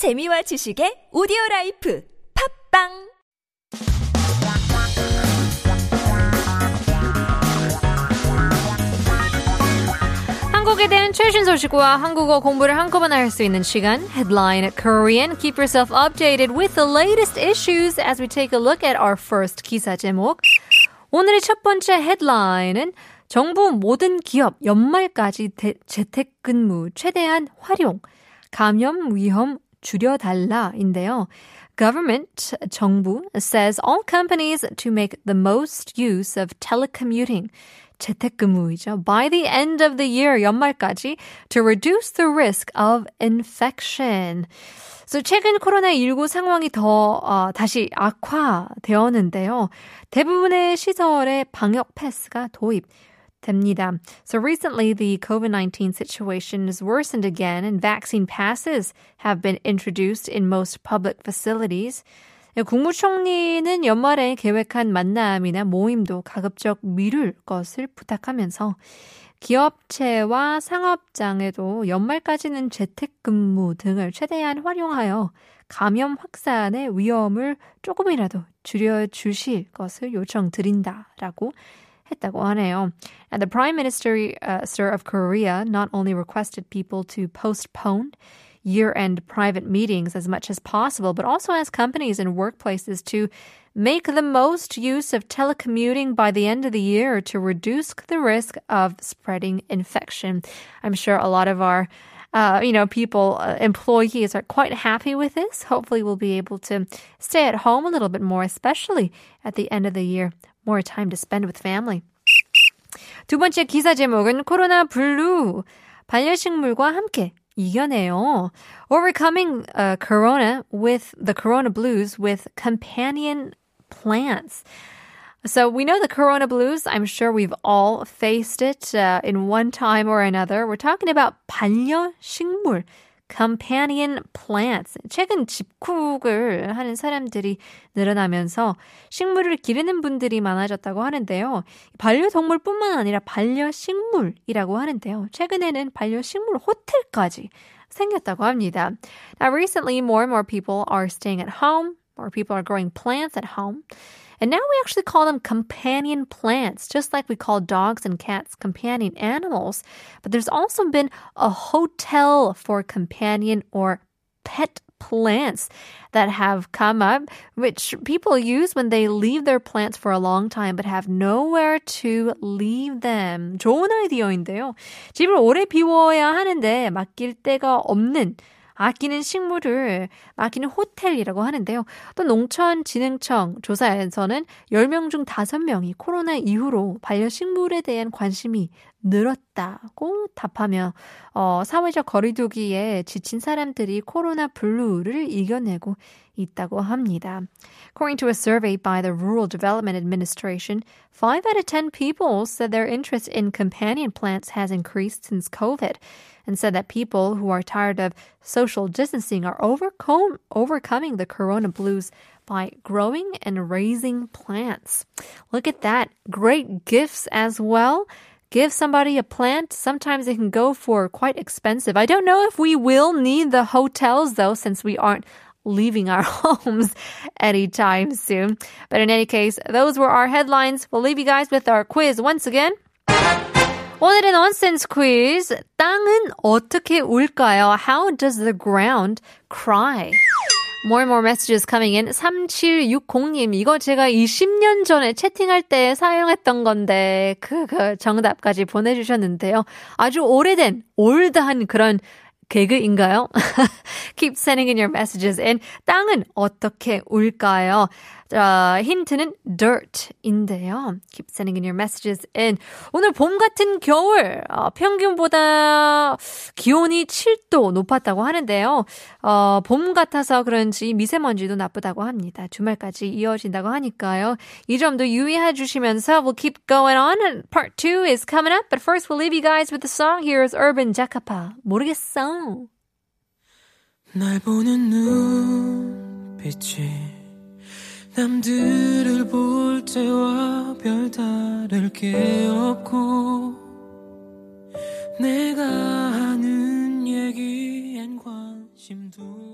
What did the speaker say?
재미와 지식의 오디오 라이프 팟빵 한국에 대한 최신 소식과 한국어 공부를 한꺼번에 할 수 있는 시간 Headline Korean. Keep yourself updated with the latest issues as we take a look at our first 기사 제목. 오늘의 첫 번째 헤드라인은 정부 모든 기업 연말까지 대, 재택근무 최대한 활용, 감염 위험 줄여달라인데요. Government, 정부, says all companies to make the most use of telecommuting. 재택근무이죠. By the end of the year, 연말까지, to reduce the risk of infection. So 최근 코로나19 상황이 더 어, 다시 악화되었는데요. 대부분의 시설에 방역 패스가 도입. 됩니다. So recently, the COVID-19 situation has worsened again and vaccine passes have been introduced in most public facilities. 국무총리는 연말에 계획한 만남이나 모임도 가급적 미룰 것을 부탁하면서 기업체와 상업장에도 연말까지는 재택근무 등을 최대한 활용하여 감염 확산의 위험을 조금이라도 줄여주실 것을 요청드린다라고 했다고 하네요. And the Prime Minister uh, Sir of Korea not only requested people to postpone year-end private meetings as much as possible, but also asked companies and workplaces to make the most use of telecommuting by the end of the year to reduce the risk of spreading infection. I'm sure a lot of our uh, you know, people, uh, employees are quite happy with this. Hopefully, we'll be able to stay at home a little bit more, especially at the end of the year. More time to spend with family. 두 번째 기사 제목은 코로나 블루 반려식물과 함께 이겨내요. Overcoming uh, corona with the corona blues with companion plants. So we know the corona blues. I'm sure we've all faced it uh, in one time or another. We're talking about 반려식물, Companion plants. 최근 집콕을 하는 사람들이 늘어나면서 식물을 기르는 분들이 많아졌다고 하는데요. 반려동물뿐만 아니라 반려식물이라고 하는데요. 최근에는 반려식물 호텔까지 생겼다고 합니다. Now recently more and more people are staying at home. More people are growing plants at home. And now we actually call them companion plants, just like we call dogs and cats companion animals. But there's also been a hotel for companion or pet plants that have come up, which people use when they leave their plants for a long time but have nowhere to leave them. 좋은 아이디어인데요. 집을 오래 비워야 하는데 맡길 데가 없는 아끼는 식물을 아끼는 호텔이라고 하는데요. 또 농촌진흥청 조사에서는 10명 중 5명이 코로나 이후로 반려식물에 대한 관심이 늘었다고 답하며 어, 사회적 거리두기에 지친 사람들이 코로나 블루를 이겨내고 있다고 합니다. According to a survey by the Rural Development Administration, 5 out of 10 people said their interest in companion plants has increased since COVID and said that people who are tired of social distancing are overcome, overcoming the corona blues by growing and raising plants. Look at that. Great gifts as well. Give somebody a plant. Sometimes it can go for quite expensive. I don't know if we will need the hotels though, since we aren't leaving our homes anytime soon. But in any case, those were our headlines. We'll leave you guys with our quiz once again. 오늘의 nonsense quiz. 땅은 어떻게 울까요? How does the ground cry? More and more messages coming in. 3760님, 이거 제가 20년 전에 채팅할 때 사용했던 건데, 그, 그 정답까지 보내주셨는데요. 아주 오래된, 올드한 그런 개그인가요? Keep sending in your messages in. 땅은 어떻게 울까요? 자, 힌트는 dirt인데요. Keep sending in your messages in. 오늘 봄 같은 겨울, 어, 평균보다 기온이 7도 높았다고 하는데요. 어, 봄 같아서 그런지 미세먼지도 나쁘다고 합니다. 주말까지 이어진다고 하니까요. 이 점도 유의해 주시면서 we'll keep going on. Part 2 is coming up. But first we'll leave you guys with the song. Here's Urban Jackapa. 모르겠어. 날 보는 눈빛이 남들을 볼 때와 별다를 게 없고 내가 하는 얘기엔 관심도